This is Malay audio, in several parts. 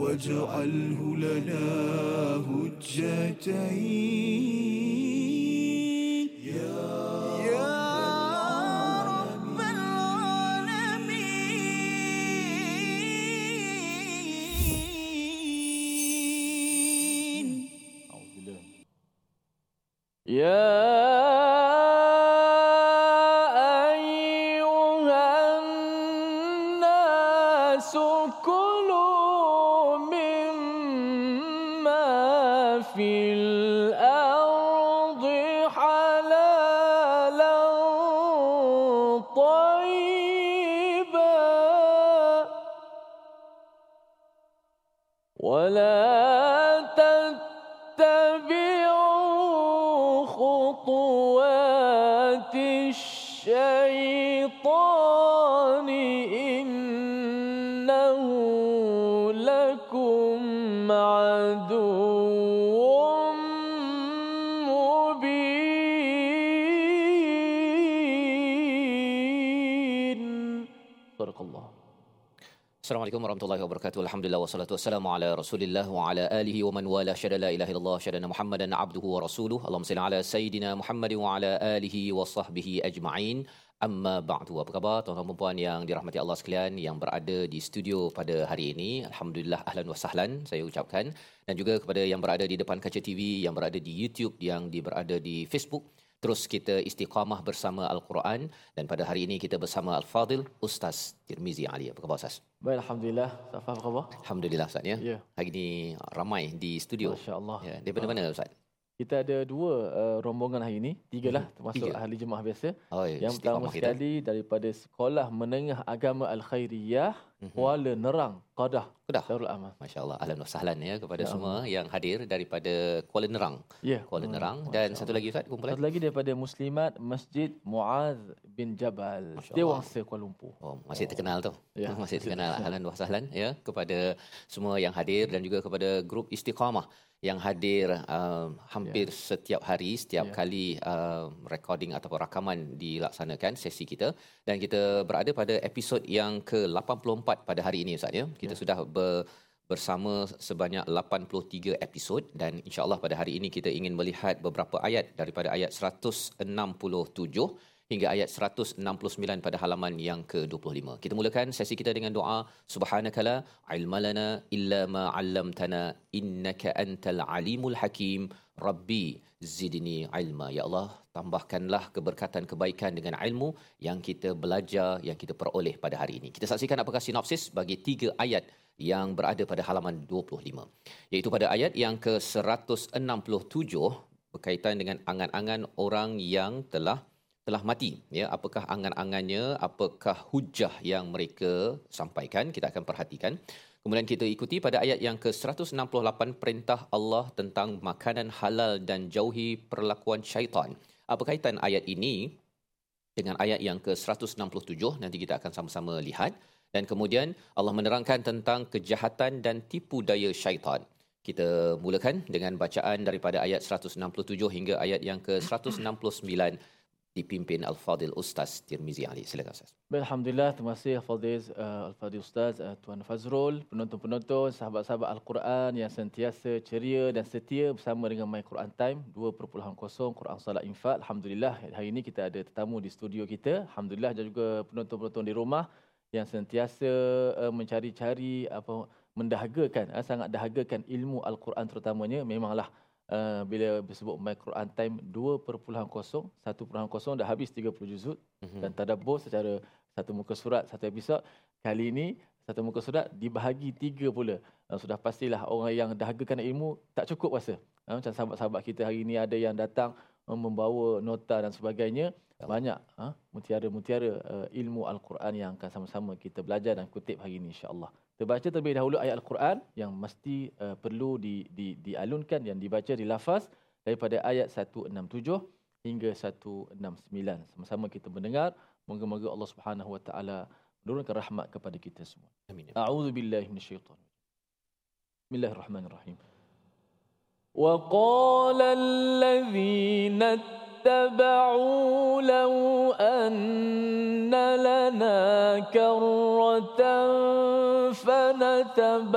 واجعله لنا هجتين. Warahmatullahi wabarakatuh. Alhamdulillah wassalatu wassalamu ala Rasulillah wa ala alihi wa man wala syada la ilaha illallah syada Muhammadan abduhu wa rasuluh. Allahumma salli ala sayidina Muhammad wa ala alihi wa sahbihi ajma'in. Amma ba'du. Apa khabar tuan-tuan dan puan yang dirahmati Allah sekalian yang berada di studio pada hari ini? Alhamdulillah ahlan wa sahlan saya ucapkan dan juga kepada yang berada di depan kaca TV, yang berada di YouTube, yang di berada di Facebook. Terus kita istiqamah bersama Al-Quran dan pada hari ini kita bersama Al-Fadil Ustaz Tirmizi Ali. Apa khabar Ustaz? Baik, Alhamdulillah. Safa apa khabar? Alhamdulillah Ustaz ya. Ya. Hari ini ramai di studio. Masya Allah. Ya, daripada mana Ustaz? Kita ada dua uh, rombongan hari ini, tiga lah termasuk Tiga. ahli jemaah biasa. Oh, ya, Yang pertama kita. sekali daripada Sekolah Menengah Agama Al-Khairiyah Mhm. Kuala Nerang, Qadah, Kedah. Darul Aman. Masya Allah. Ahlan wa sahlan ya kepada Ya semua yang hadir daripada Kuala Nerang. Ya. Kuala Hmm, Nerang Masya dan Allah. satu lagi Ustaz kumpulan. Satu lagi daripada Muslimat Masjid Muaz bin Jabal, Dewangsa Kuala Lumpur. Oh, masih terkenal tu. Ya, masih terkenal. Ahlan wa sahlan ya kepada semua yang hadir dan juga kepada grup Istiqamah yang hadir uh, hampir setiap hari, setiap Ya. kali uh, recording ataupun rakaman dilaksanakan sesi kita dan kita berada pada episod yang ke-84 pada hari ini Ustaz ya. Kita Ya. sudah ber, bersama sebanyak 83 episod dan insya-Allah pada hari ini kita ingin melihat beberapa ayat daripada ayat 167 hingga ayat 169 pada halaman yang ke-25. Kita mulakan sesi kita dengan doa subhanakala ilmalana illa ma 'allamtana innaka antal alimul hakim rabbi zidni ilma ya Allah tambahkanlah keberkatan kebaikan dengan ilmu yang kita belajar yang kita peroleh pada hari ini. Kita saksikan apakah sinopsis bagi tiga ayat yang berada pada halaman 25 iaitu pada ayat yang ke-167 berkaitan dengan angan-angan orang yang telah telah mati ya. Apakah angan-angannya apakah hujah yang mereka sampaikan? Kita akan perhatikan. Kemudian kita ikuti pada ayat yang ke-168 perintah Allah tentang makanan halal dan jauhi perlakuan syaitan. Apa kaitan ayat ini dengan ayat yang ke-167 nanti kita akan sama-sama lihat. Dan kemudian Allah menerangkan tentang kejahatan dan tipu daya syaitan. Kita mulakan dengan bacaan daripada ayat 167 hingga ayat yang ke-169 dipimpin Al-Fadil Ustaz Tirmizi Ali. Silakan Ustaz. Baik, Alhamdulillah, terima kasih Al-Fadhiz, uh, Al-Fadhil Ustaz, uh, Tuan Fazrul, penonton-penonton, sahabat-sahabat Al-Quran yang sentiasa ceria dan setia bersama dengan My Quran Time 2.0 Quran Salat Infak. Alhamdulillah, hari ini kita ada tetamu di studio kita. Alhamdulillah dan juga penonton-penonton di rumah yang sentiasa uh, mencari-cari apa mendahagakan, uh, sangat dahagakan ilmu Al-Quran terutamanya. Memanglah uh, bila disebut My Quran Time 2.0, 1.0 dah habis 30 juzuk Mhm. dan tadabbur secara satu muka surat satu episod kali ini satu muka surat dibahagi tiga pula uh, sudah pastilah orang yang dahagakan ilmu tak cukup rasa uh, macam sahabat-sahabat kita hari ini ada yang datang uh, membawa nota dan sebagainya Ya banyak uh, mutiara-mutiara uh, ilmu al-Quran yang akan sama-sama kita belajar dan kutip hari ini insya-Allah terbaca terlebih dahulu ayat al-Quran yang mesti uh, perlu di, di dialunkan yang dibaca dilafaz daripada ayat 167 hingga 169 sama-sama kita mendengar Moga-moga Allah Subhanahu Wa Taala menurunkan rahmat kepada kita semua. Amin. A'udzu billahi minasyaitonir rajim. Bismillahirrahmanirrahim. وقال الذين اتبعوا لو أن لنا كرة فنتبرأ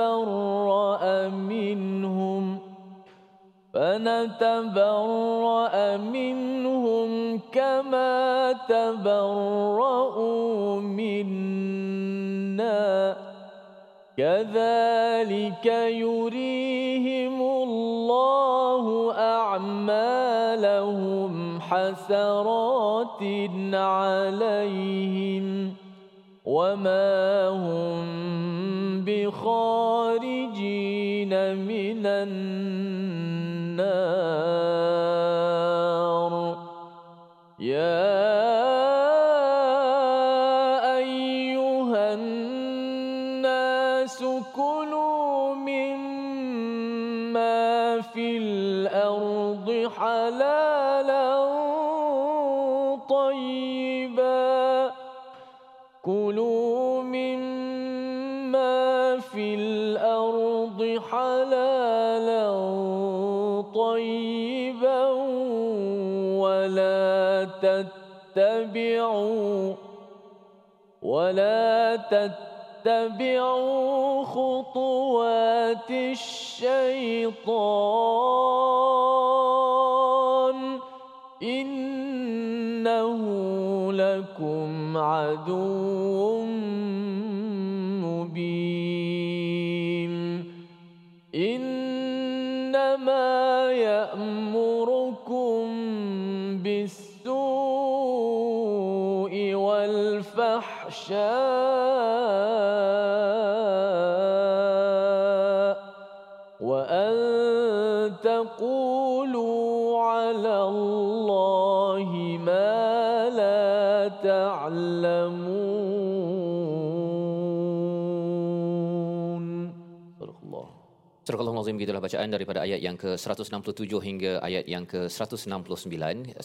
منهم فنتبرأ منهم كما تبرؤوا منا. كذلك يريهم الله أعمالهم. حسرات عليهم وما هم بخارجين من النار. تتبعوا ولا تتبعوا خطوات الشيطان. إنه لكم عدو bacaan daripada ayat yang ke-167 hingga ayat yang ke-169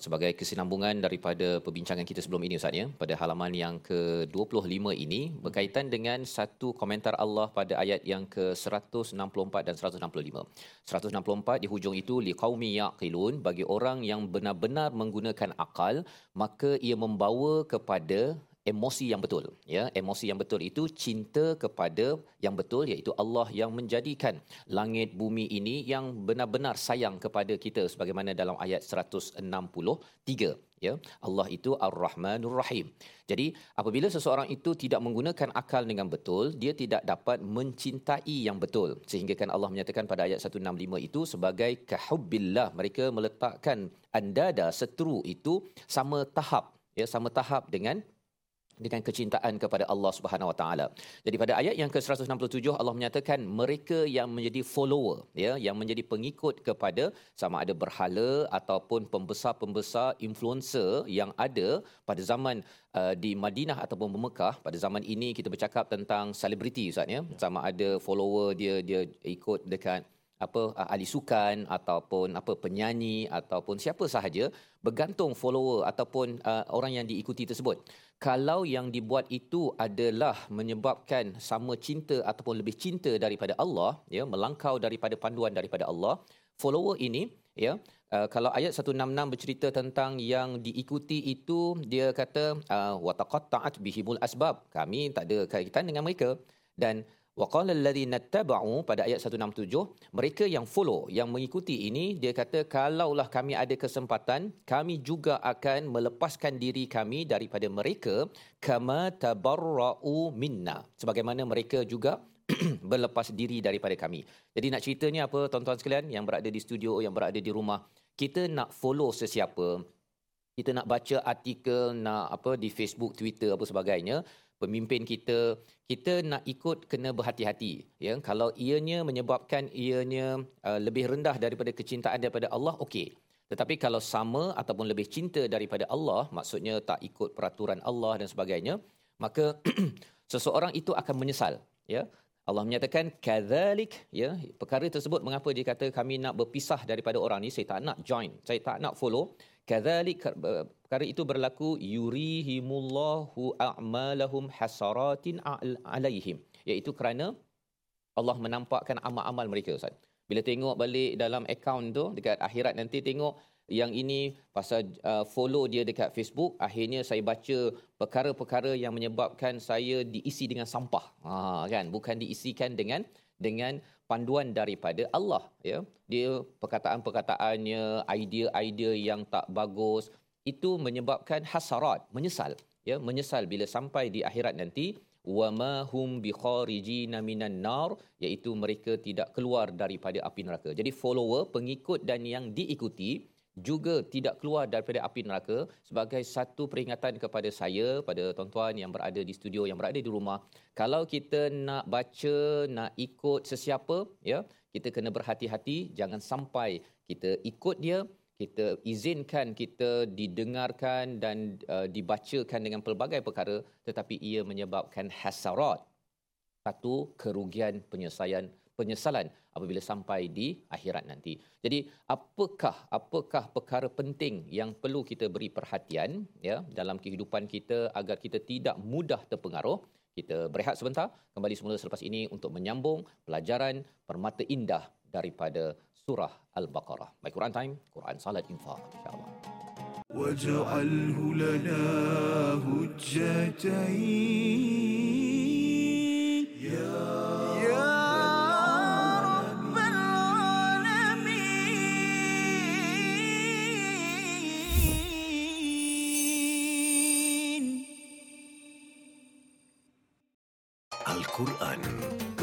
sebagai kesinambungan daripada perbincangan kita sebelum ini Ustaz ya pada halaman yang ke-25 ini berkaitan dengan satu komentar Allah pada ayat yang ke-164 dan 165. 164 di hujung itu liqaumi yaqilun bagi orang yang benar-benar menggunakan akal maka ia membawa kepada emosi yang betul ya. Emosi yang betul itu cinta kepada yang betul iaitu Allah yang menjadikan langit bumi ini yang benar-benar sayang kepada kita sebagaimana dalam ayat 163 ya. Allah itu Ar-Rahmanur Rahim. Jadi apabila seseorang itu tidak menggunakan akal dengan betul dia tidak dapat mencintai yang betul. Sehingga kan Allah menyatakan pada ayat 165 itu sebagai kahubbillah mereka meletakkan andada seteru itu sama tahap ya sama tahap dengan dengan kecintaan kepada Allah Subhanahu Wa Taala. Jadi pada ayat yang ke-167 Allah menyatakan mereka yang menjadi follower ya yang menjadi pengikut kepada sama ada berhala ataupun pembesar-pembesar influencer yang ada pada zaman uh, di Madinah ataupun Mekah pada zaman ini kita bercakap tentang selebriti ustaz ya sama ada follower dia dia ikut dekat apa uh, ahli sukan ataupun apa penyanyi ataupun siapa sahaja bergantung follower ataupun uh, orang yang diikuti tersebut. Kalau yang dibuat itu adalah menyebabkan sama cinta ataupun lebih cinta daripada Allah ya melangkau daripada panduan daripada Allah follower ini ya uh, kalau ayat 166 bercerita tentang yang diikuti itu dia kata wa taqatta'at bihimul asbab. Kami tak ada kaitan dengan mereka. Dan Waqala alladhina taba'u pada ayat 167 mereka yang follow yang mengikuti ini dia kata kalaulah kami ada kesempatan kami juga akan melepaskan diri kami daripada mereka kama tabarra'u minna. Sebagaimana mereka juga berlepas diri daripada kami. Jadi nak ceritanya apa tuan-tuan sekalian? Yang berada di studio yang berada di rumah kita nak follow sesiapa? Kita nak baca artikel nak apa di Facebook, Twitter apa sebagainya pemimpin kita kita nak ikut kena berhati-hati ya. Kalau ianya menyebabkan ianya uh, lebih rendah daripada kecintaan daripada Allah okey. Tetapi kalau sama ataupun lebih cinta daripada Allah maksudnya tak ikut peraturan Allah dan sebagainya maka seseorang itu akan menyesal ya. Allah menyatakan kadzalik ya. Perkara tersebut mengapa dia kata kami nak berpisah daripada orang ni? Saya tak nak join saya tak nak follow. Kadzalik perkara itu berlaku yurihimullahu a'malahum hasaratin alaihim. Iaitu kerana Allah menampakkan amal-amal mereka ustaz. Bila tengok balik dalam akaun tu dekat akhirat nanti tengok yang ini pasal uh, follow dia dekat Facebook akhirnya saya baca perkara-perkara yang menyebabkan saya diisi dengan sampah. Ha kan? Bukan diisikan dengan dengan panduan daripada Allah ya. Dia perkataan-perkataannya idea-idea yang tak bagus itu menyebabkan hasarat menyesal. Ya menyesal bila sampai di akhirat nanti. Wama hum bikharijina minan nar iaitu mereka tidak keluar daripada api neraka. Jadi follower pengikut dan yang diikuti juga tidak keluar daripada api neraka sebagai satu peringatan kepada saya pada tuan-tuan yang berada di studio yang berada di rumah. Kalau kita nak baca nak ikut sesiapa ya kita kena berhati-hati. Jangan sampai kita ikut dia kita izinkan kita didengarkan dan uh, dibacakan dengan pelbagai perkara tetapi ia menyebabkan hasarat satu kerugian penyelesaian penyesalan apabila sampai di akhirat nanti. Jadi apakah apakah perkara penting yang perlu kita beri perhatian ya dalam kehidupan kita agar kita tidak mudah terpengaruh? Kita berehat sebentar, kembali semula selepas ini untuk menyambung pelajaran permata indah daripada سورة البقرة. ماي قران تايم قران صلاة الانفاق إن شاء الله. واجعله لنا حجتين يا القرآن.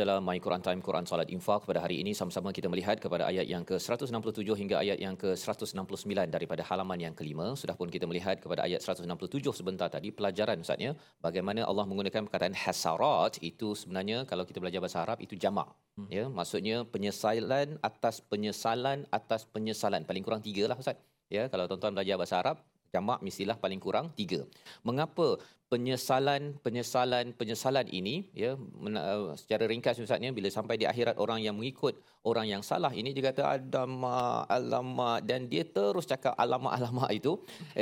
dalam My Quran Time Quran Salat Infak pada hari ini sama-sama kita melihat kepada ayat yang ke-167 hingga ayat yang ke-169 daripada halaman yang kelima. Sudah pun kita melihat kepada ayat 167 sebentar tadi pelajaran Ustaznya bagaimana Allah menggunakan perkataan hasarat itu sebenarnya kalau kita belajar bahasa Arab itu jamak. Hmm. Ya, maksudnya penyesalan atas penyesalan atas penyesalan paling kurang tiga lah Ustaz. Ya, kalau tuan-tuan belajar bahasa Arab jamak mestilah paling kurang tiga. Mengapa penyesalan penyesalan penyesalan ini ya uh, secara ringkas ustaznya bila sampai di akhirat orang yang mengikut orang yang salah ini dia kata adama alamak dan dia terus cakap alamak-alamak itu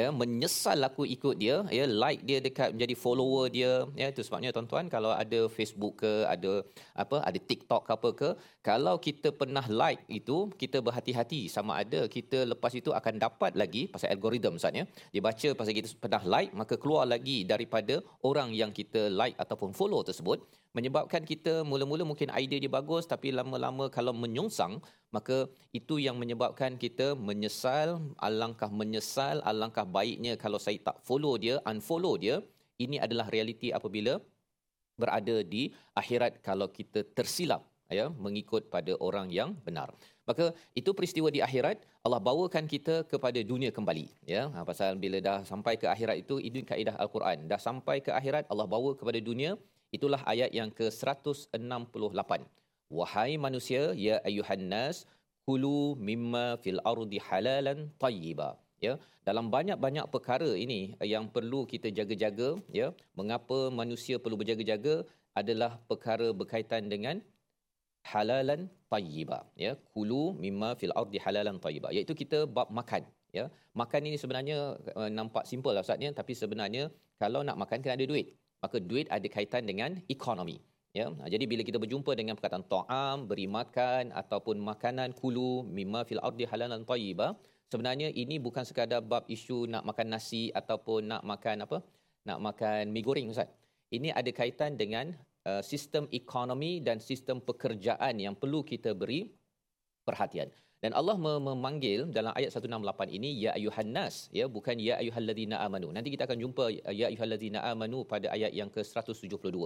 ya menyesal aku ikut dia ya like dia dekat menjadi follower dia ya itu sebabnya tuan-tuan kalau ada Facebook ke ada apa ada TikTok ke apa ke kalau kita pernah like itu kita berhati-hati sama ada kita lepas itu akan dapat lagi pasal algoritma ustaz ya dia baca pasal kita pernah like maka keluar lagi daripada orang yang kita like ataupun follow tersebut menyebabkan kita mula-mula mungkin idea dia bagus tapi lama-lama kalau menyongsang maka itu yang menyebabkan kita menyesal alangkah menyesal alangkah baiknya kalau saya tak follow dia unfollow dia ini adalah realiti apabila berada di akhirat kalau kita tersilap ya mengikut pada orang yang benar maka itu peristiwa di akhirat Allah bawakan kita kepada dunia kembali ya ha, pasal bila dah sampai ke akhirat itu ini kaedah al-Quran dah sampai ke akhirat Allah bawa kepada dunia Itulah ayat yang ke-168. Wahai manusia, ya ayuhan nas, kulu mimma fil ardi halalan tayyiba. Ya, dalam banyak-banyak perkara ini yang perlu kita jaga-jaga, ya. Mengapa manusia perlu berjaga-jaga adalah perkara berkaitan dengan halalan tayyiba, ya. Kulu mimma fil ardi halalan tayyiba. Iaitu kita bab makan, ya. Makan ini sebenarnya uh, nampak simple lah ustaznya, tapi sebenarnya kalau nak makan kena ada duit maka duit ada kaitan dengan ekonomi ya ha, jadi bila kita berjumpa dengan perkataan ta'am beri makan ataupun makanan kulu mimma fil ardi halalan tayyiba sebenarnya ini bukan sekadar bab isu nak makan nasi ataupun nak makan apa nak makan mi goreng ustaz ini ada kaitan dengan uh, sistem ekonomi dan sistem pekerjaan yang perlu kita beri perhatian. Dan Allah memanggil dalam ayat 168 ini ya ayuhan nas ya bukan ya ayyuhallazina amanu. Nanti kita akan jumpa ya ayyuhallazina amanu pada ayat yang ke-172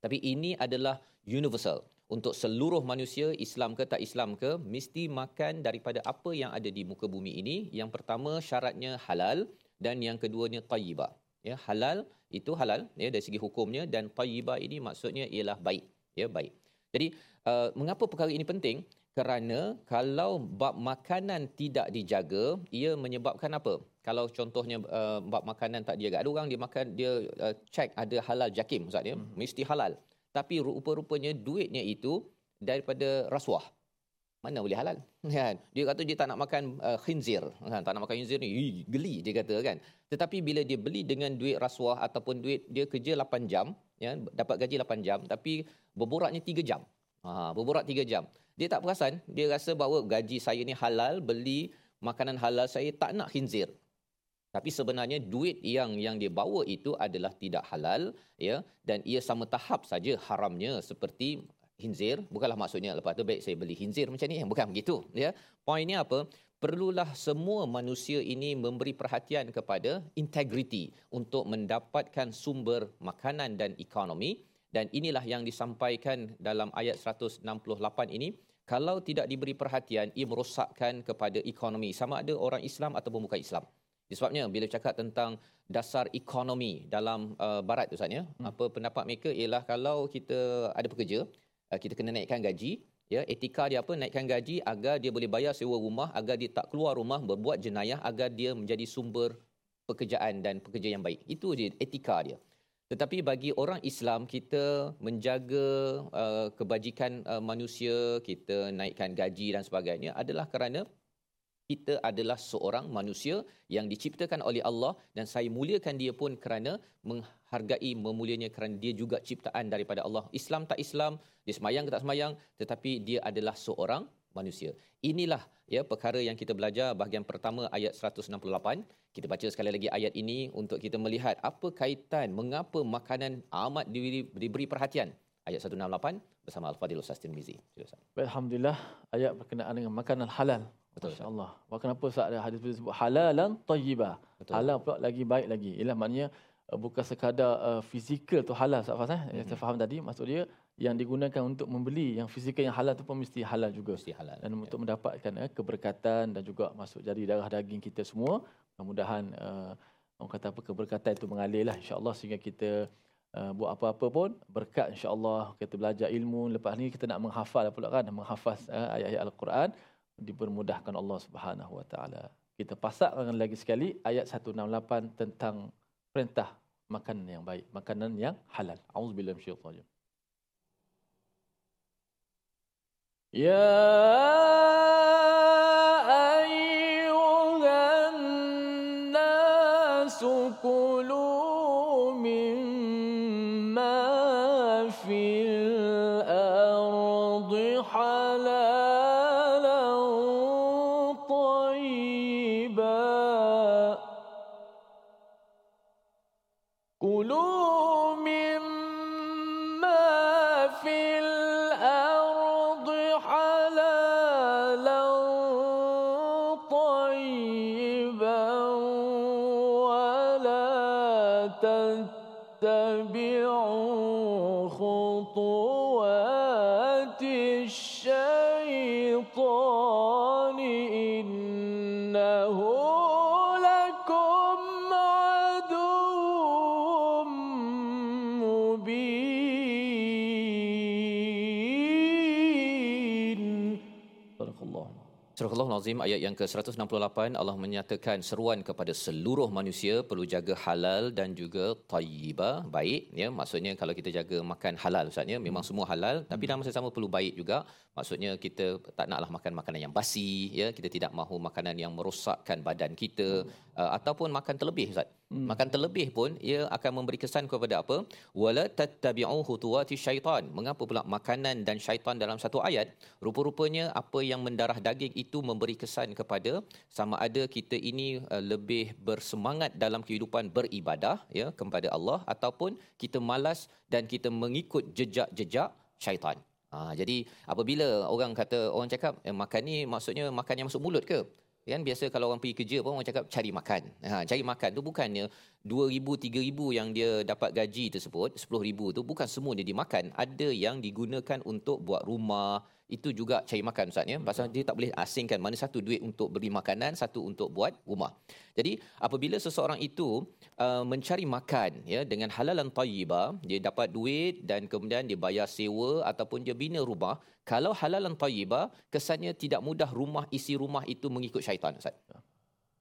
tapi ini adalah universal. Untuk seluruh manusia Islam ke tak Islam ke mesti makan daripada apa yang ada di muka bumi ini. Yang pertama syaratnya halal. Dan yang keduanya tayyibah. Ya halal itu halal ya dari segi hukumnya. Dan tayyibah ini maksudnya ialah baik ya baik. Jadi uh, mengapa perkara ini penting? Kerana kalau bab makanan tidak dijaga ia menyebabkan apa? Kalau contohnya uh, bab makanan tak dijaga. Ada orang dia makan dia uh, check ada halal jakim ustaz ya. Hmm. mesti halal. Tapi rupa-rupanya duitnya itu daripada rasuah mana boleh halal? Kan? Dia kata dia tak nak makan uh, khinzir. Kan? Tak nak makan khinzir ni geli dia kata kan? Tetapi bila dia beli dengan duit rasuah ataupun duit dia kerja 8 jam ya dapat gaji 8 jam tapi berboraknya 3 jam. Ha berborak 3 jam. Dia tak perasan. Dia rasa bahawa gaji saya ni halal beli makanan halal saya tak nak khinzir. Tapi sebenarnya duit yang yang dia bawa itu adalah tidak halal ya dan ia sama tahap saja haramnya seperti khinzir bukanlah maksudnya lepas tu baik saya beli khinzir macam ni bukan begitu ya. Poinnya apa? Perlulah semua manusia ini memberi perhatian kepada integriti untuk mendapatkan sumber makanan dan ekonomi. Dan inilah yang disampaikan dalam ayat 168 ini kalau tidak diberi perhatian ia merosakkan kepada ekonomi. Sama ada orang Islam ataupun bukan Islam. Sebabnya bila cakap tentang dasar ekonomi dalam uh, barat tu saatnya hmm. apa pendapat mereka? Ialah kalau kita ada pekerja kita kena naikkan gaji ya etika dia apa naikkan gaji agar dia boleh bayar sewa rumah agar dia tak keluar rumah berbuat jenayah agar dia menjadi sumber pekerjaan dan pekerja yang baik. Itu je etika dia. Tetapi bagi orang Islam kita menjaga uh, kebajikan uh, manusia, kita naikkan gaji dan sebagainya adalah kerana kita adalah seorang manusia yang diciptakan oleh Allah dan saya muliakan dia pun kerana menghargai memulianya kerana dia juga ciptaan daripada Allah. Islam tak Islam, dia semayang ke tak semayang tetapi dia adalah seorang manusia. Inilah ya perkara yang kita belajar bahagian pertama ayat 168. Kita baca sekali lagi ayat ini untuk kita melihat apa kaitan mengapa makanan amat diberi, diberi perhatian. Ayat 168 bersama Al-Fadhil Ustaz Tirmizi. Alhamdulillah ayat berkenaan dengan makanan halal. Betul. Masya-Allah. Kenapa Ustaz ada hadis disebut halalan tayyibah. Halal pula lagi baik lagi. Ialah maknanya uh, bukan sekadar uh, fizikal tu halal Ustaz Faham eh? Mm-hmm. Saya faham tadi maksud dia yang digunakan untuk membeli yang fizikal yang halal tu pun mesti halal juga. Mesti halal. Dan ya. untuk mendapatkan eh, keberkatan dan juga masuk jadi darah daging kita semua. Mudah-mudahan uh, orang kata apa keberkatan itu mengalir lah insya-Allah sehingga kita uh, buat apa-apa pun berkat insya-Allah kita belajar ilmu lepas ni kita nak menghafal pula kan menghafaz uh, ayat-ayat al-Quran dipermudahkan Allah Subhanahu Wa Taala. Kita pasakkan lagi sekali ayat 168 tentang perintah makanan yang baik, makanan yang halal. Auzubillahi minasyaitanir Ya ayyuhan nasu Azim ayat yang ke-168 Allah menyatakan seruan kepada seluruh manusia perlu jaga halal dan juga tayyibah. Baik ya maksudnya kalau kita jaga makan halal ustaz ya memang semua halal tapi dalam masa sama perlu baik juga. Maksudnya kita tak naklah makan makanan yang basi ya kita tidak mahu makanan yang merosakkan badan kita uh, ataupun makan terlebih ustaz Hmm. Makan terlebih pun ia akan memberi kesan kepada apa? Wala tattabi'u khutuwati syaitan. Mengapa pula makanan dan syaitan dalam satu ayat? Rupa-rupanya apa yang mendarah daging itu memberi kesan kepada sama ada kita ini uh, lebih bersemangat dalam kehidupan beribadah ya kepada Allah ataupun kita malas dan kita mengikut jejak-jejak syaitan. Ha, jadi apabila orang kata orang cakap eh, makan ni maksudnya makan yang masuk mulut ke? Kan biasa kalau orang pergi kerja pun orang cakap cari makan. Ha, cari makan tu bukannya 2000 3000 yang dia dapat gaji tersebut, 10000 tu bukan semua dia dimakan. Ada yang digunakan untuk buat rumah, itu juga cari makan ustaz ya. Pasal dia tak boleh asingkan mana satu duit untuk beli makanan satu untuk buat rumah. Jadi apabila seseorang itu uh, mencari makan ya dengan halalan tayyiba dia dapat duit dan kemudian dia bayar sewa ataupun dia bina rumah kalau halalan tayyiba kesannya tidak mudah rumah isi rumah itu mengikut syaitan ustaz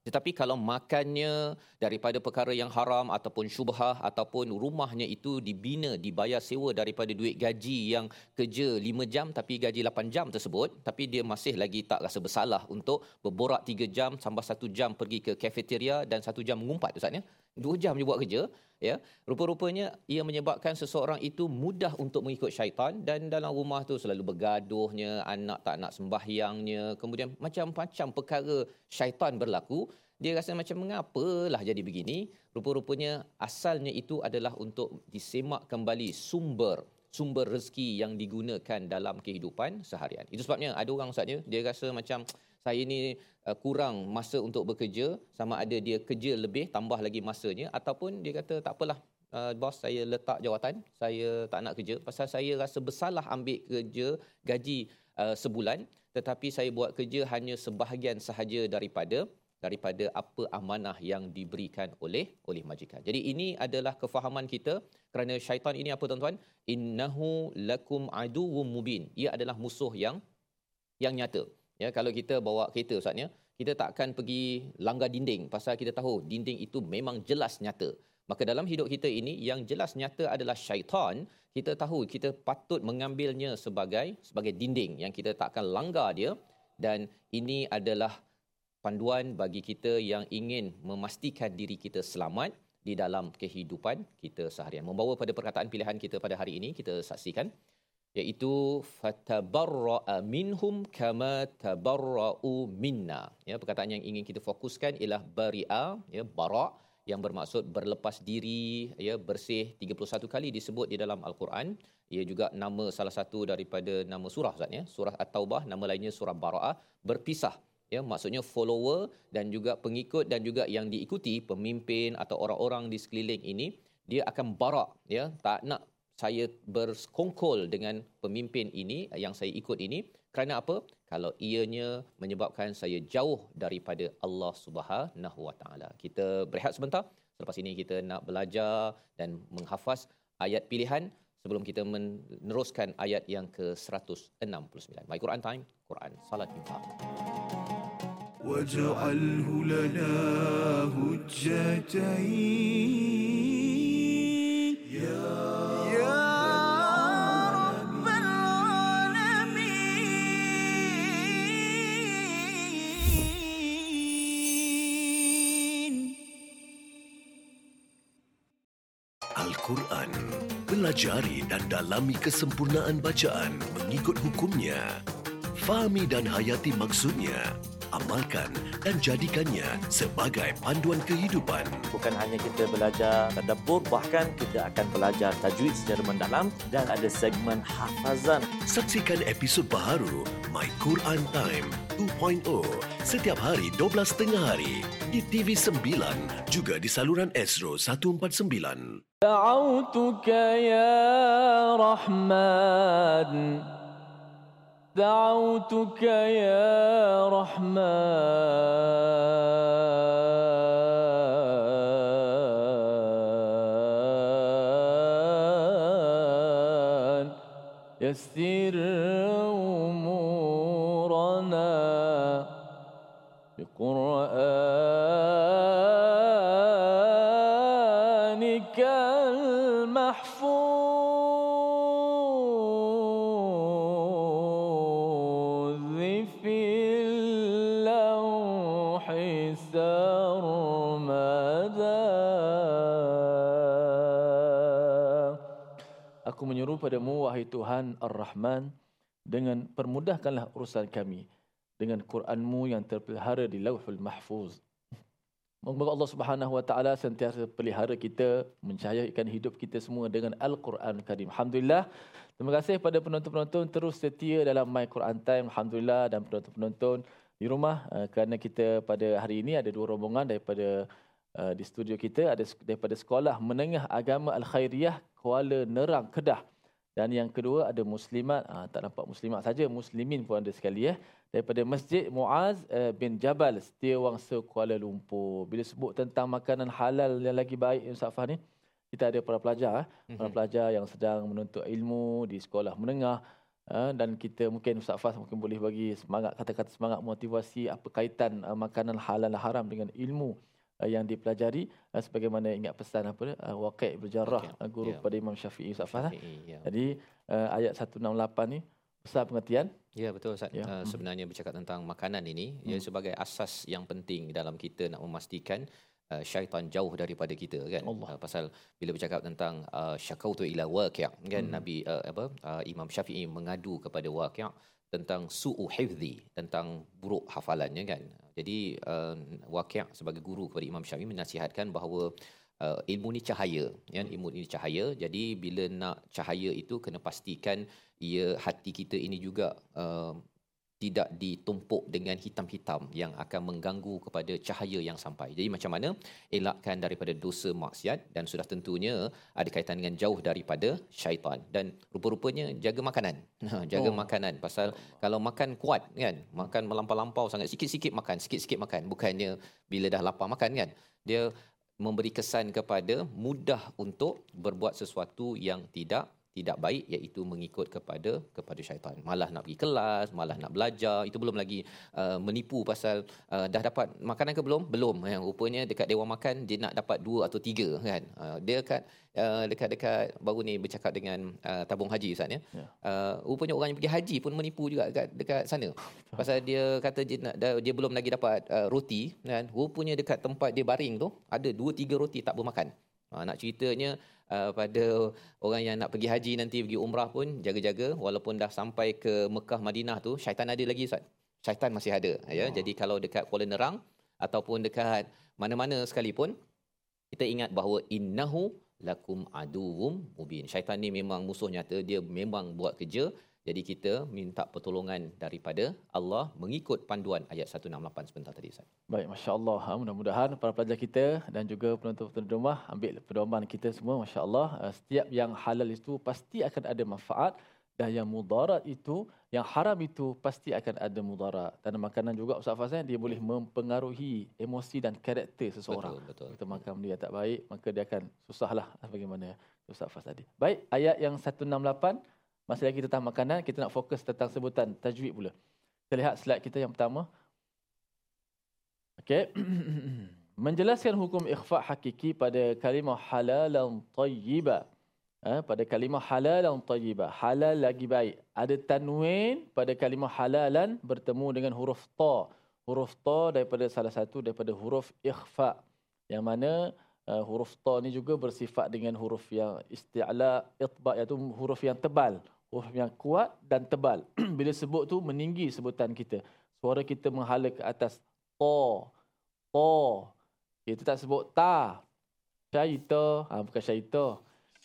tetapi kalau makannya daripada perkara yang haram ataupun syubhah ataupun rumahnya itu dibina, dibayar sewa daripada duit gaji yang kerja 5 jam tapi gaji 8 jam tersebut, tapi dia masih lagi tak rasa bersalah untuk berborak 3 jam sampai 1 jam pergi ke kafeteria dan 1 jam mengumpat Ustaz ya. 2 jam dia buat kerja, ya rupa-rupanya ia menyebabkan seseorang itu mudah untuk mengikut syaitan dan dalam rumah tu selalu bergaduhnya anak tak nak sembahyangnya kemudian macam-macam perkara syaitan berlaku. Dia rasa macam mengapalah jadi begini? Rupa-rupanya asalnya itu adalah untuk disemak kembali sumber sumber rezeki yang digunakan dalam kehidupan seharian. Itu sebabnya ada orang ustaznya dia rasa macam saya ni uh, kurang masa untuk bekerja sama ada dia kerja lebih tambah lagi masanya ataupun dia kata tak apalah uh, bos saya letak jawatan saya tak nak kerja pasal saya rasa bersalah ambil kerja gaji uh, sebulan tetapi saya buat kerja hanya sebahagian sahaja daripada daripada apa amanah yang diberikan oleh oleh majikan. Jadi ini adalah kefahaman kita kerana syaitan ini apa tuan-tuan? Innahu lakum aduwwum mubin. Ia adalah musuh yang yang nyata. Ya, kalau kita bawa kereta Ustaz ya, kita tak akan pergi langgar dinding pasal kita tahu dinding itu memang jelas nyata. Maka dalam hidup kita ini yang jelas nyata adalah syaitan. Kita tahu kita patut mengambilnya sebagai sebagai dinding yang kita tak akan langgar dia dan ini adalah panduan bagi kita yang ingin memastikan diri kita selamat di dalam kehidupan kita seharian. Membawa pada perkataan pilihan kita pada hari ini kita saksikan iaitu fatabarra'a minhum kama tabarra'u minna. Ya perkataan yang ingin kita fokuskan ialah bari'a ya bara' yang bermaksud berlepas diri ya bersih. 31 kali disebut di dalam al-Quran. Ia juga nama salah satu daripada nama surah Ustaz ya. Surah at-taubah nama lainnya surah bara'ah. Berpisah ya maksudnya follower dan juga pengikut dan juga yang diikuti pemimpin atau orang-orang di sekeliling ini dia akan barak ya tak nak saya berskongkol dengan pemimpin ini yang saya ikut ini kerana apa kalau ianya menyebabkan saya jauh daripada Allah Subhanahu Wa Taala kita berehat sebentar selepas ini kita nak belajar dan menghafaz ayat pilihan sebelum kita meneruskan ayat yang ke-169 My Quran Time Quran Salat Infaq واجعله لنا هجتين يا Pelajari dan dalami kesempurnaan bacaan mengikut hukumnya. Fahami dan hayati maksudnya Amalkan dan jadikannya sebagai panduan kehidupan. Bukan hanya kita belajar tadabbur, bahkan kita akan belajar tajwid secara mendalam dan ada segmen hafazan. Saksikan episod baharu My Quran Time 2.0 setiap hari 12.30 hari di TV9 juga di saluran Astro 149. دعوتك يا رحمن دعوتك يا رحمن. يسر menyeru padamu, wahai Tuhan Ar-Rahman, dengan permudahkanlah urusan kami dengan Quranmu yang terpelihara di lauhul mahfuz. Moga Allah Subhanahu Wa Taala sentiasa pelihara kita, mencahayakan hidup kita semua dengan Al-Quran Karim. Alhamdulillah. Terima kasih kepada penonton-penonton terus setia dalam My Quran Time. Alhamdulillah dan penonton-penonton di rumah uh, kerana kita pada hari ini ada dua rombongan daripada uh, di studio kita ada daripada Sekolah Menengah Agama Al-Khairiyah Kuala Nerang Kedah. Dan yang kedua ada muslimat, ha, tak nampak muslimat saja, muslimin pun ada sekali ya. Daripada Masjid Muaz uh, bin Jabal, Setiawangsa Kuala Lumpur. Bila sebut tentang makanan halal yang lagi baik Ustaz Fah ni, kita ada para pelajar, mm-hmm. para pelajar yang sedang menuntut ilmu di sekolah menengah. Dan kita mungkin Ustaz Fah mungkin boleh bagi semangat, kata-kata semangat motivasi apa kaitan makanan halal haram dengan ilmu uh, yang dipelajari uh, sebagaimana ingat pesan apa uh, waqi' berjarah okay. uh, guru yeah. pada Imam Syafi'i Ustaz Fah. Yeah. Jadi uh, ayat 168 ni besar pengertian. Ya betul Ustaz. Ya. Uh, sebenarnya bercakap tentang makanan ini hmm. ya sebagai asas yang penting dalam kita nak memastikan uh, syaitan jauh daripada kita kan. Uh, pasal bila bercakap tentang uh, syakautu ila waqi' kan hmm. Nabi uh, apa uh, Imam Syafi'i mengadu kepada waqi' tentang su'u hifzi tentang buruk hafalannya kan. Jadi uh, Waqi' sebagai guru kepada Imam Syafi'i menasihatkan bahawa uh, ilmu ni cahaya ya ilmu ni cahaya. Jadi bila nak cahaya itu kena pastikan ia hati kita ini juga uh, tidak ditumpuk dengan hitam-hitam yang akan mengganggu kepada cahaya yang sampai. Jadi macam mana elakkan daripada dosa maksiat dan sudah tentunya ada kaitan dengan jauh daripada syaitan dan rupa-rupanya jaga makanan. Ha, jaga oh. makanan pasal kalau makan kuat kan, makan melampau-lampau sangat sikit-sikit makan, sikit-sikit makan bukannya bila dah lapar makan kan. Dia memberi kesan kepada mudah untuk berbuat sesuatu yang tidak tidak baik iaitu mengikut kepada kepada syaitan. Malah nak pergi kelas, malah nak belajar, itu belum lagi uh, menipu pasal uh, dah dapat makanan ke belum? Belum. Yang rupanya dekat dewan makan dia nak dapat dua atau tiga kan. Uh, dia dekat uh, dekat-dekat baru ni bercakap dengan uh, tabung haji Ustaz ya. ya. Uh, rupanya orang yang pergi haji pun menipu juga dekat dekat sana. Pasal dia kata dia nak dia belum lagi dapat uh, roti kan. Rupanya dekat tempat dia baring tu ada dua tiga roti tak bermakan. Uh, nak ceritanya uh, pada orang yang nak pergi haji nanti pergi umrah pun jaga-jaga walaupun dah sampai ke Mekah Madinah tu syaitan ada lagi Ustaz. Syaitan masih ada ya. Oh. Jadi kalau dekat Kuala Nerang ataupun dekat mana-mana sekalipun kita ingat bahawa innahu lakum aduwwum mubin. Syaitan ni memang musuh nyata, dia memang buat kerja jadi kita minta pertolongan daripada Allah mengikut panduan ayat 168 sebentar tadi Ustaz. Baik, masya-Allah. Ha, mudah-mudahan para pelajar kita dan juga penonton-penonton di rumah ambil pedoman kita semua masya-Allah. Ha, setiap yang halal itu pasti akan ada manfaat dan yang mudarat itu, yang haram itu pasti akan ada mudarat. Dan makanan juga Ustaz Fazan dia boleh mempengaruhi emosi dan karakter seseorang. Betul, betul. Kita makan dia tak baik, maka dia akan susahlah bagaimana Ustaz Faz tadi. Baik, ayat yang 168 Masih lagi tentang makanan, kita nak fokus tentang sebutan tajwid pula. Kita lihat slide kita yang pertama. Okey. Menjelaskan hukum ikhfa hakiki pada kalimah halalan tayyiba. Ha, pada kalimah halalan tayyiba. Halal lagi baik. Ada tanwin pada kalimah halalan bertemu dengan huruf ta. Huruf ta daripada salah satu daripada huruf ikhfa. Yang mana uh, huruf ta ni juga bersifat dengan huruf yang isti'la, itba' iaitu huruf yang tebal huruf yang kuat dan tebal. Bila sebut tu meninggi sebutan kita. Suara kita menghala ke atas. To. To. Kita tak sebut ta. Syaita. Ha, bukan syaita.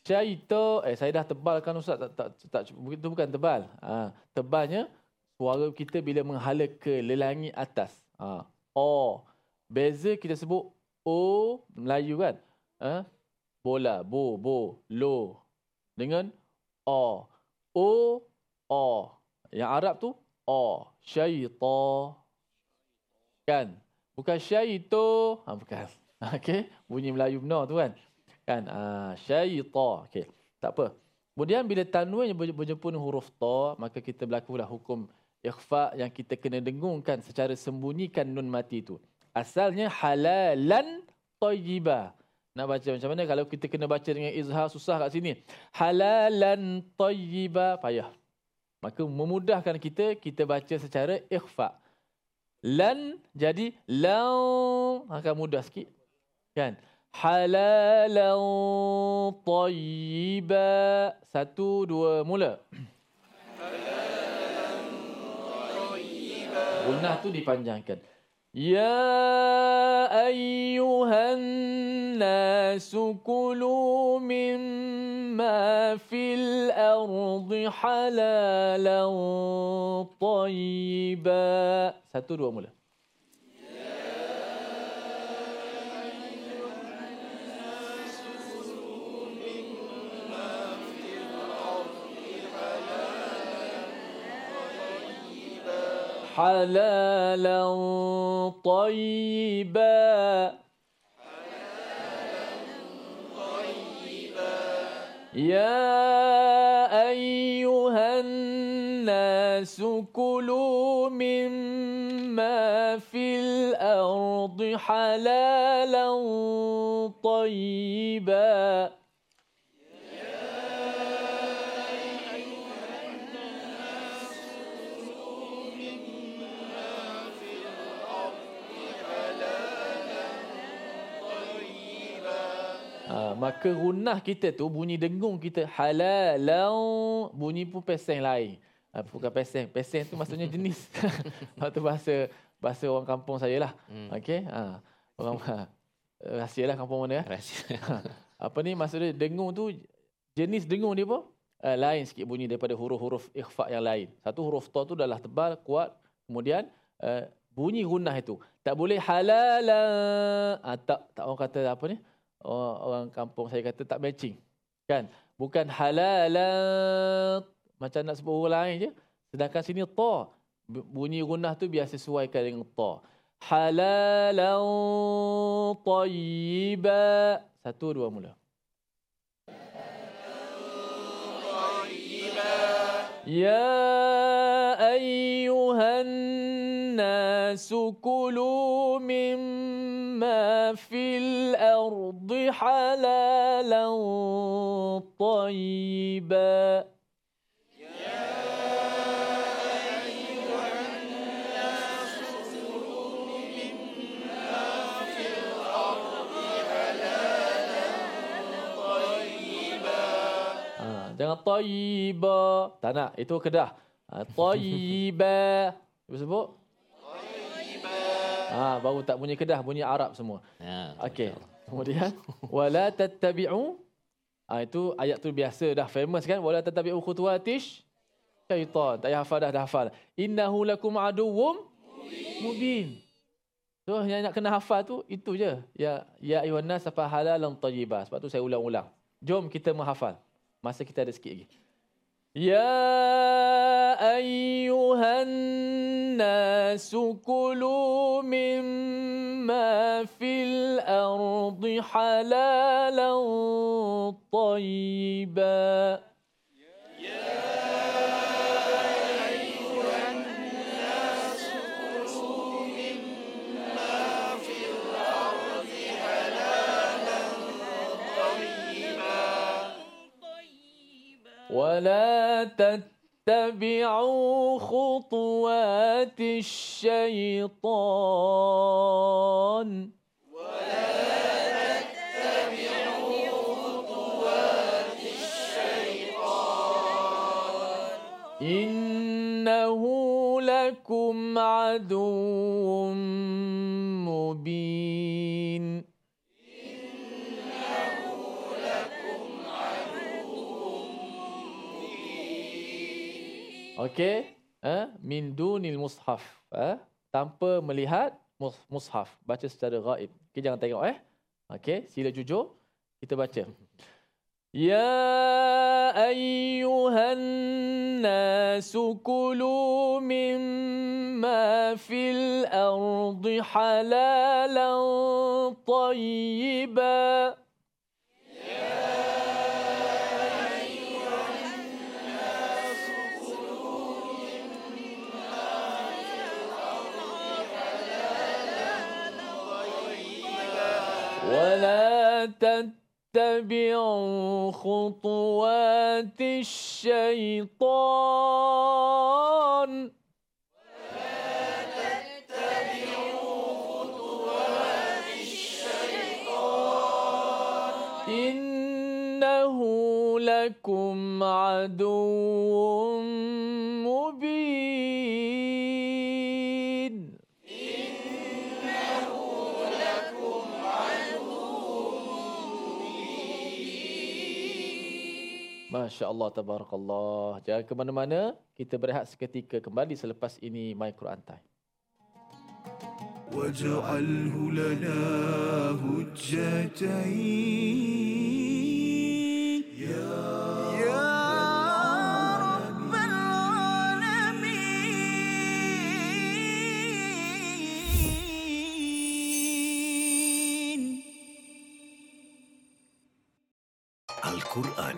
Syaita. Eh, saya dah tebalkan Ustaz. Tak, tak, tak, itu bukan tebal. Ha, tebalnya, suara kita bila menghala ke lelangi atas. Ha. O. Beza kita sebut O. Melayu kan? Ha? Bola. Bo. Bo. Lo. Dengan O. O O. Yang Arab tu O. Syaita. Kan? Bukan syaito. Ha, bukan. Okey. Bunyi Melayu benar tu kan? Kan? Ha, syaita. Okey. Tak apa. Kemudian bila tanwin berjemput huruf ta, maka kita berlakulah hukum ikhfa yang kita kena dengungkan secara sembunyikan nun mati itu. Asalnya halalan tayyibah. Nak baca macam mana kalau kita kena baca dengan izhar susah kat sini. Halalan tayyiba payah. Maka memudahkan kita kita baca secara ikhfa. Lan jadi lau akan mudah sikit. Kan? halalan tayyiba. Satu, dua, mula. Gunnah tu dipanjangkan. Ya ayyuhan nasu kulu mimma fil ardi halalan tayyiba. Satu, dua, mula. حلالا طيبا. يا أيها الناس كلوا مما في الأرض حلالا طيبا. Maka runah kita tu bunyi dengung kita halalau bunyi pun peseng lain. Ha, bukan peseng. Peseng tu maksudnya jenis. Itu bahasa bahasa orang kampung saya lah. Hmm. Okey. Ha. Orang rahsia lah kampung mana ya. Rahsia. Ha. apa ni maksudnya dengung tu jenis dengung dia apa? Uh, lain sikit bunyi daripada huruf-huruf ikhfa yang lain. Satu huruf ta tu adalah tebal, kuat. Kemudian uh, bunyi runah itu. Tak boleh halala. Ha, tak, tak orang kata apa ni? Orang kampung saya kata tak matching. Kan? Bukan halal macam nak sebut orang lain je. Sedangkan sini ta. Bunyi gunah tu biar sesuaikan dengan ta. Halalan tayyiba. Satu, dua, mula. Ya ayyuhan nasu kulu mimma fil ardi halalan tayyiba. Tayyiba. Tak nak. Itu kedah. Ha, tayyiba. Ibu sebut? Tayyiba. Ha, baru tak bunyi kedah. Bunyi Arab semua. Ya, Okey. Kemudian. Wala tattabi'u. Ha, itu ayat tu biasa dah famous kan. Wala tattabi'u khutuatish. Syaitan. Tak payah hafal dah. Dah hafal. Innahu lakum aduwum. Mubin. So yang nak kena hafal tu itu je. Ya ya ayuhan nas fa halalan tayyibah. Sebab tu saya ulang-ulang. Jom kita menghafal. Masa kita ada sikit lagi. Ya ayyuhan nasu kulu mimma fil ardi halalan tayyiban. ولا تتبعوا خطوات الشيطان. ولا تتبعوا خطوات الشيطان إنه لكم عدو مبين. Okey, eh min dunil mushaf, eh tanpa melihat mushaf, baca secara gaib. Okey jangan tengok eh. Okey, sila jujur. Kita baca. Ya ayyuhan nasu kulu mimma fil ardi halalan tayyiban تتبعوا خطوات الشيطان. إنه لكم عدو Masya Allah, tabarakallah. Jangan ke mana-mana. Kita berehat seketika kembali selepas ini My Quran Time. واجعله لنا هجتين يا Al-Quran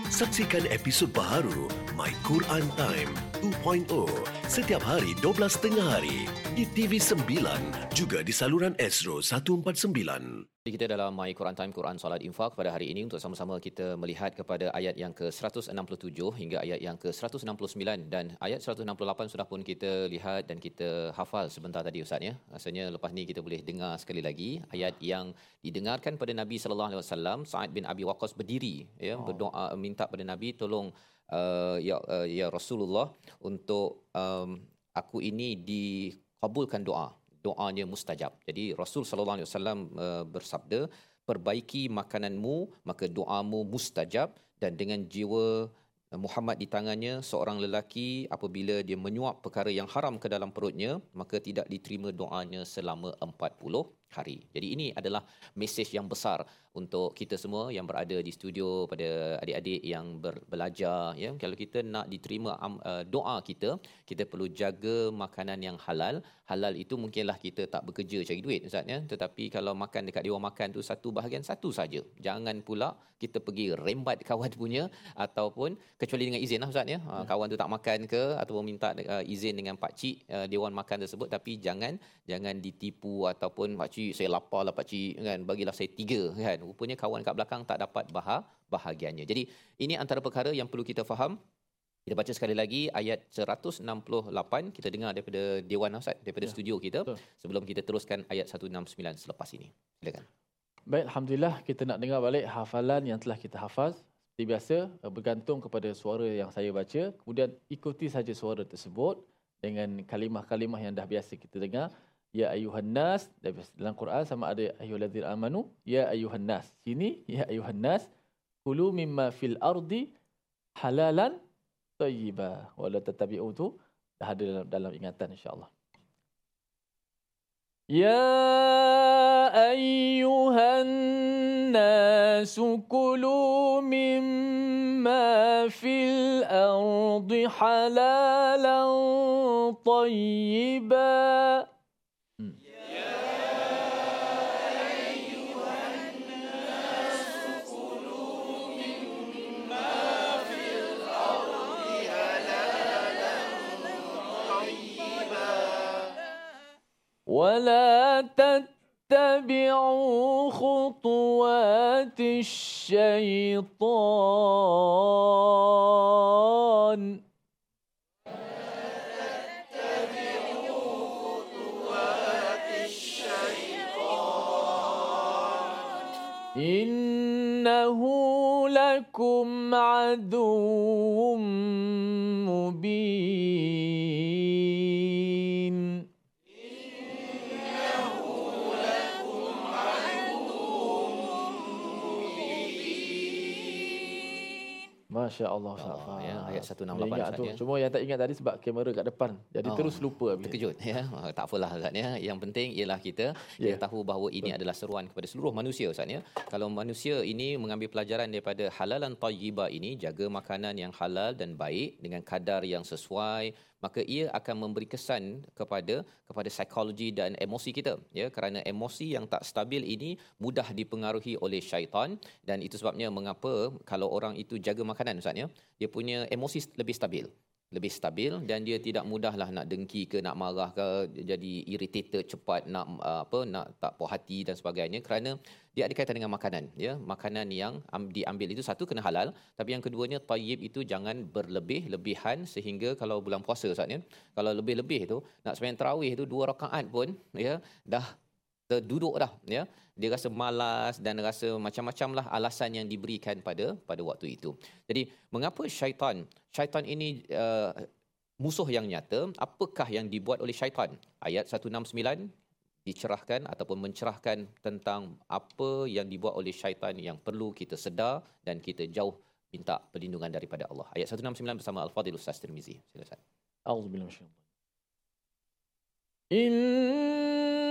Saksikan episod baharu My Quran Time 2.0 setiap hari 12.30 hari di TV9 juga di saluran Astro 149. Jadi kita dalam My Quran Time Quran Salat Infak pada hari ini untuk sama-sama kita melihat kepada ayat yang ke-167 hingga ayat yang ke-169 dan ayat 168 sudah pun kita lihat dan kita hafal sebentar tadi Ustaz ya. Rasanya lepas ni kita boleh dengar sekali lagi ayat yang didengarkan pada Nabi sallallahu alaihi wasallam Sa'ad bin Abi Waqqas berdiri ya berdoa minta pada Nabi tolong uh, ya uh, ya Rasulullah untuk um, aku ini dikabulkan doa doanya mustajab. Jadi Rasul sallallahu alaihi wasallam uh, bersabda, "Perbaiki makananmu, maka doamu mustajab." Dan dengan jiwa uh, Muhammad di tangannya, seorang lelaki apabila dia menyuap perkara yang haram ke dalam perutnya, maka tidak diterima doanya selama 40 hari. Jadi ini adalah mesej yang besar untuk kita semua yang berada di studio pada adik-adik yang ber- belajar ya kalau kita nak diterima um, uh, doa kita kita perlu jaga makanan yang halal halal itu mungkinlah kita tak bekerja cari duit ustaz ya tetapi kalau makan dekat dia makan tu satu bahagian satu saja jangan pula kita pergi rembat kawan punya ataupun kecuali dengan izin lah ustaz ya, ya. kawan tu tak makan ke ataupun minta uh, izin dengan pak cik uh, dewan makan tersebut tapi jangan jangan ditipu ataupun pak cik saya lapar lah pak cik kan bagilah saya tiga kan rupanya kawan kat belakang tak dapat bahag bahagiannya jadi ini antara perkara yang perlu kita faham kita baca sekali lagi ayat 168 kita dengar daripada Dewan Ustaz daripada ya. studio kita Betul. sebelum kita teruskan ayat 169 selepas ini. Silakan. Baik alhamdulillah kita nak dengar balik hafalan yang telah kita hafaz. Seperti biasa eh, bergantung kepada suara yang saya baca kemudian ikuti saja suara tersebut dengan kalimah-kalimah yang dah biasa kita dengar ya ayuhan nas dalam Quran sama ada ayyuhallazina amanu ya ayuhan nas. Sini ya ayuhan nas kulu mimma fil ardi halalan tayyiba. Wala tatabi'u tu dah ada dalam, dalam ingatan insyaallah. Ya ayyuhan nas kulu mimma fil ardi halalan tayyiba ولا تتبعوا خطوات الشيطان إنه لكم عدو Masya Allah oh, ya, Ayat 168 ingat tu. Ya. Cuma yang tak ingat tadi sebab kamera kat depan Jadi oh, terus lupa habis. Terkejut ya. Oh, tak apalah Ustaz ya. Yang penting ialah kita yeah. tahu bahawa ini Betul. adalah seruan kepada seluruh manusia Ustaz ya. Kalau manusia ini mengambil pelajaran daripada halalan tayyibah ini Jaga makanan yang halal dan baik Dengan kadar yang sesuai maka ia akan memberi kesan kepada kepada psikologi dan emosi kita ya. Kerana emosi yang tak stabil ini mudah dipengaruhi oleh syaitan. Dan itu sebabnya mengapa kalau orang itu jaga makanan ustaz ya dia punya emosi lebih stabil lebih stabil dan dia tidak mudahlah nak dengki ke nak marah ke jadi irritated cepat nak uh, apa nak tak puas hati dan sebagainya. Kerana dia ada kaitan dengan makanan ya. Makanan yang diambil itu satu kena halal tapi yang keduanya tayyib itu jangan berlebih lebihan sehingga kalau bulan puasa Ustaz ya kalau lebih-lebih tu nak sembahyang tarawih tu dua rakaat pun ya dah terduduk dah ya. Dia rasa malas dan rasa macam-macam lah alasan yang diberikan pada pada waktu itu. Jadi mengapa syaitan? Syaitan ini uh, musuh yang nyata. Apakah yang dibuat oleh syaitan? Ayat 169 dicerahkan ataupun mencerahkan tentang apa yang dibuat oleh syaitan yang perlu kita sedar dan kita jauh minta perlindungan daripada Allah. Ayat 169 bersama al-fadil ustaz Tirmizi. Silakan. Auzubillahi minasyaitanir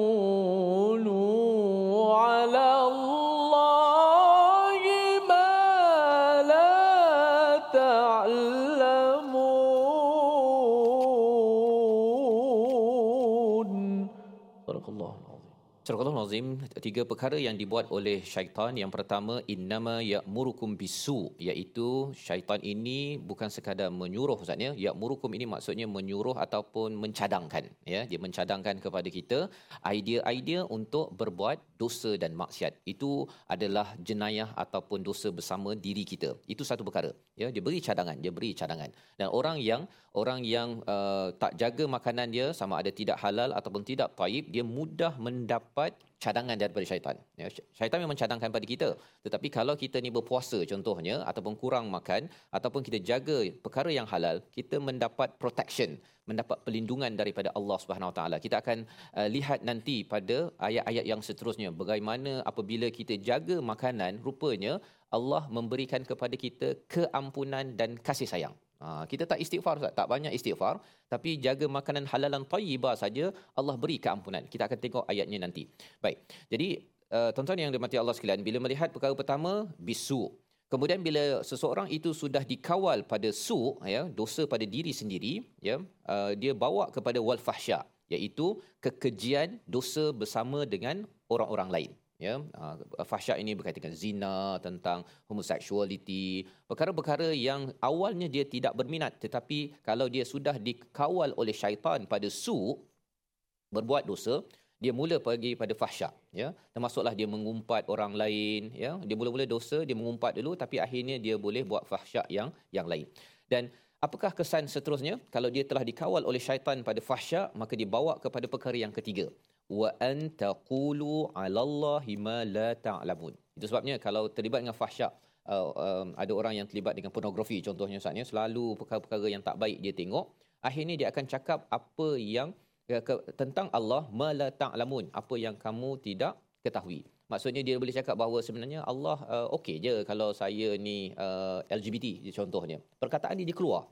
tiga perkara yang dibuat oleh syaitan. Yang pertama innama ya'murukum bisu iaitu syaitan ini bukan sekadar menyuruh ustaz ya. Ya'murukum ini maksudnya menyuruh ataupun mencadangkan ya. Dia mencadangkan kepada kita idea-idea untuk berbuat dosa dan maksiat. Itu adalah jenayah ataupun dosa bersama diri kita. Itu satu perkara ya. Dia beri cadangan dia beri cadangan. Dan orang yang orang yang uh, tak jaga makanan dia sama ada tidak halal ataupun tidak taib dia mudah mendapat cadangan daripada syaitan. Ya syaitan memang cadangkan pada kita. Tetapi kalau kita ni berpuasa contohnya ataupun kurang makan ataupun kita jaga perkara yang halal kita mendapat protection mendapat perlindungan daripada Allah Subhanahu Wa Taala. Kita akan uh, lihat nanti pada ayat-ayat yang seterusnya. Bagaimana apabila kita jaga makanan rupanya Allah memberikan kepada kita keampunan dan kasih sayang Ha, kita tak istighfar Ustaz, tak banyak istighfar, tapi jaga makanan halalan tayyibah saja Allah beri keampunan. Kita akan tengok ayatnya nanti. Baik. Jadi uh, tuan-tuan yang dimati Allah sekalian, bila melihat perkara pertama bisu. Kemudian bila seseorang itu sudah dikawal pada su ya, dosa pada diri sendiri, ya, uh, dia bawa kepada wal fahsya, iaitu kekejian dosa bersama dengan orang-orang lain ya uh, fahsyat ini berkaitan zina tentang homoseksualiti perkara-perkara yang awalnya dia tidak berminat. Tetapi kalau dia sudah dikawal oleh syaitan pada su berbuat dosa dia mula pergi pada fahsyat ya. Termasuklah dia mengumpat orang lain ya. Dia mula-mula dosa dia mengumpat dulu tapi akhirnya dia boleh buat fahsyat yang yang lain. Dan apakah kesan seterusnya? Kalau dia telah dikawal oleh syaitan pada fahsyat maka dibawa kepada perkara yang ketiga wa antaqulu 'ala Allahi ma la ta'lamun. Itu sebabnya kalau terlibat dengan fahsyat uh, um, ada orang yang terlibat dengan pornografi contohnya Ustaz selalu perkara-perkara yang tak baik dia tengok akhirnya dia akan cakap apa yang ya, ke, tentang Allah ma la ta'lamun apa yang kamu tidak ketahui. Maksudnya dia boleh cakap bahawa sebenarnya Allah uh, okey je kalau saya ni uh, LGBT contohnya. Perkataan ini dia keluar.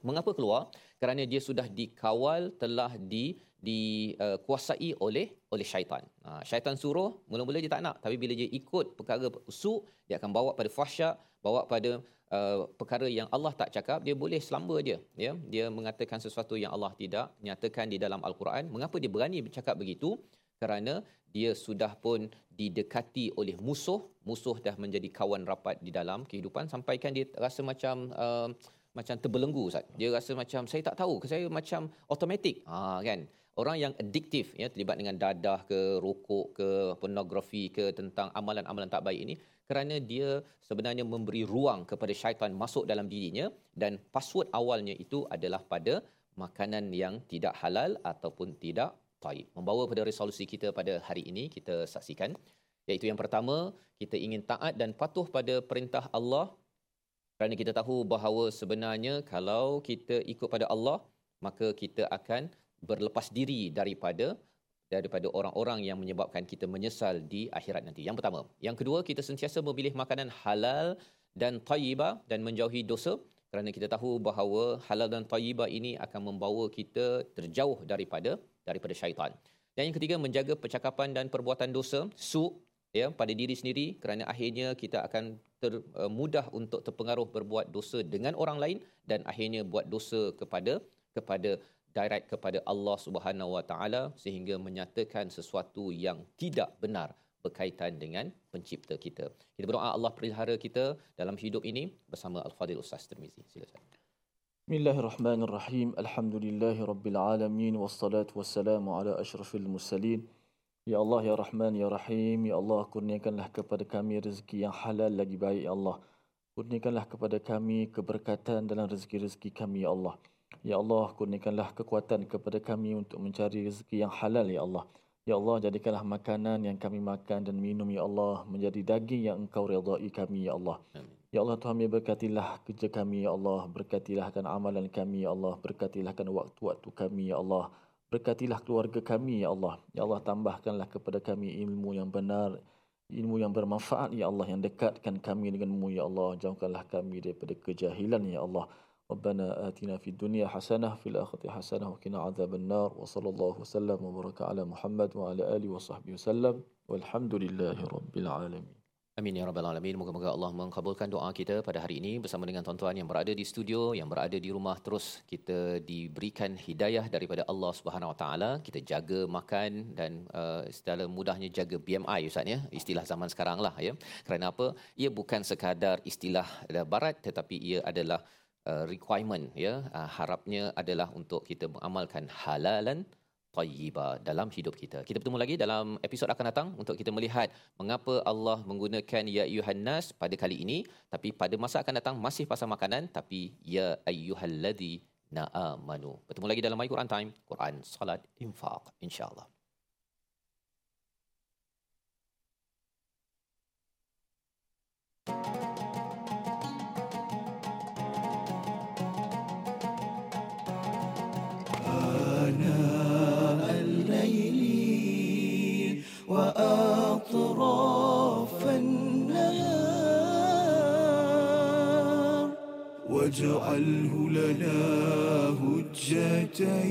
Mengapa keluar? Kerana dia sudah dikawal telah di dikuasai uh, oleh oleh syaitan. Ha, syaitan suruh, mula-mula dia tak nak. Tapi bila dia ikut perkara su, dia akan bawa pada fahsyat, bawa pada uh, perkara yang Allah tak cakap, dia boleh selamba dia. Ya? Dia mengatakan sesuatu yang Allah tidak nyatakan di dalam Al-Quran. Mengapa dia berani bercakap begitu? Kerana dia sudah pun didekati oleh musuh. Musuh dah menjadi kawan rapat di dalam kehidupan. Sampaikan dia rasa macam... Uh, macam terbelenggu Ustaz. Dia rasa macam saya tak tahu, saya macam automatik. Ha kan orang yang addiktif ya terlibat dengan dadah ke rokok ke pornografi ke tentang amalan-amalan tak baik ini kerana dia sebenarnya memberi ruang kepada syaitan masuk dalam dirinya dan password awalnya itu adalah pada makanan yang tidak halal ataupun tidak taib. Membawa pada resolusi kita pada hari ini kita saksikan iaitu yang pertama kita ingin taat dan patuh pada perintah Allah kerana kita tahu bahawa sebenarnya kalau kita ikut pada Allah maka kita akan berlepas diri daripada daripada orang-orang yang menyebabkan kita menyesal di akhirat nanti. Yang pertama, yang kedua kita sentiasa memilih makanan halal dan tayyibah dan menjauhi dosa kerana kita tahu bahawa halal dan tayyibah ini akan membawa kita terjauh daripada daripada syaitan. Dan yang ketiga menjaga percakapan dan perbuatan dosa, su ya pada diri sendiri kerana akhirnya kita akan ter, uh, mudah untuk terpengaruh berbuat dosa dengan orang lain dan akhirnya buat dosa kepada kepada direct kepada Allah Subhanahu Wa Taala sehingga menyatakan sesuatu yang tidak benar berkaitan dengan pencipta kita. Kita berdoa Allah pelihara kita dalam hidup ini bersama Al-Fadhil Ustaz Tirmizi. Silakan. Bismillahirrahmanirrahim. Alhamdulillahirabbilalamin wassalatu wassalamu ala asyrafil mursalin. Ya Allah ya Rahman ya Rahim. Ya Allah kurniakanlah kepada kami rezeki yang halal lagi baik ya Allah. Kurniakanlah kepada kami keberkatan dalam rezeki-rezeki kami ya Allah. Ya Allah kurniakanlah kekuatan kepada kami untuk mencari rezeki yang halal ya Allah. Ya Allah, jadikanlah makanan yang kami makan dan minum, Ya Allah, menjadi daging yang engkau redai kami, Ya Allah. Amin. Ya Allah, Tuhan, berkatilah kerja kami, Ya Allah. Berkatilahkan amalan kami, Ya Allah. Berkatilahkan waktu-waktu kami, Ya Allah. Berkatilah keluarga kami, Ya Allah. Ya Allah, tambahkanlah kepada kami ilmu yang benar, ilmu yang bermanfaat, Ya Allah. Yang dekatkan kami denganmu, Ya Allah. Jauhkanlah kami daripada kejahilan, Ya Allah. ربنا آتنا في الدنيا حسنة في الآخرة حسنة وقنا عذاب النار وصلى الله وسلم وبارك على محمد وعلى آله وصحبه وسلم والحمد لله رب العالمين Amin ya rabbal alamin. Moga-moga Allah mengabulkan doa kita pada hari ini bersama dengan tuan-tuan yang berada di studio, yang berada di rumah terus kita diberikan hidayah daripada Allah Subhanahu Wa Taala. Kita jaga makan dan uh, secara mudahnya jaga BMI ustaz ya. Istilah zaman sekarang lah ya. Kerana apa? Ia bukan sekadar istilah barat tetapi ia adalah Uh, requirement ya uh, harapnya adalah untuk kita mengamalkan halalan tayyiba dalam hidup kita. Kita bertemu lagi dalam episod akan datang untuk kita melihat mengapa Allah menggunakan ya ayyuhannas pada kali ini tapi pada masa akan datang masih pasal makanan tapi ya ayyuhalladzi na'amanu. Bertemu lagi dalam My Quran Time, Quran, Salat, Infaq insya-Allah. thank you واجعله لنا هجتين.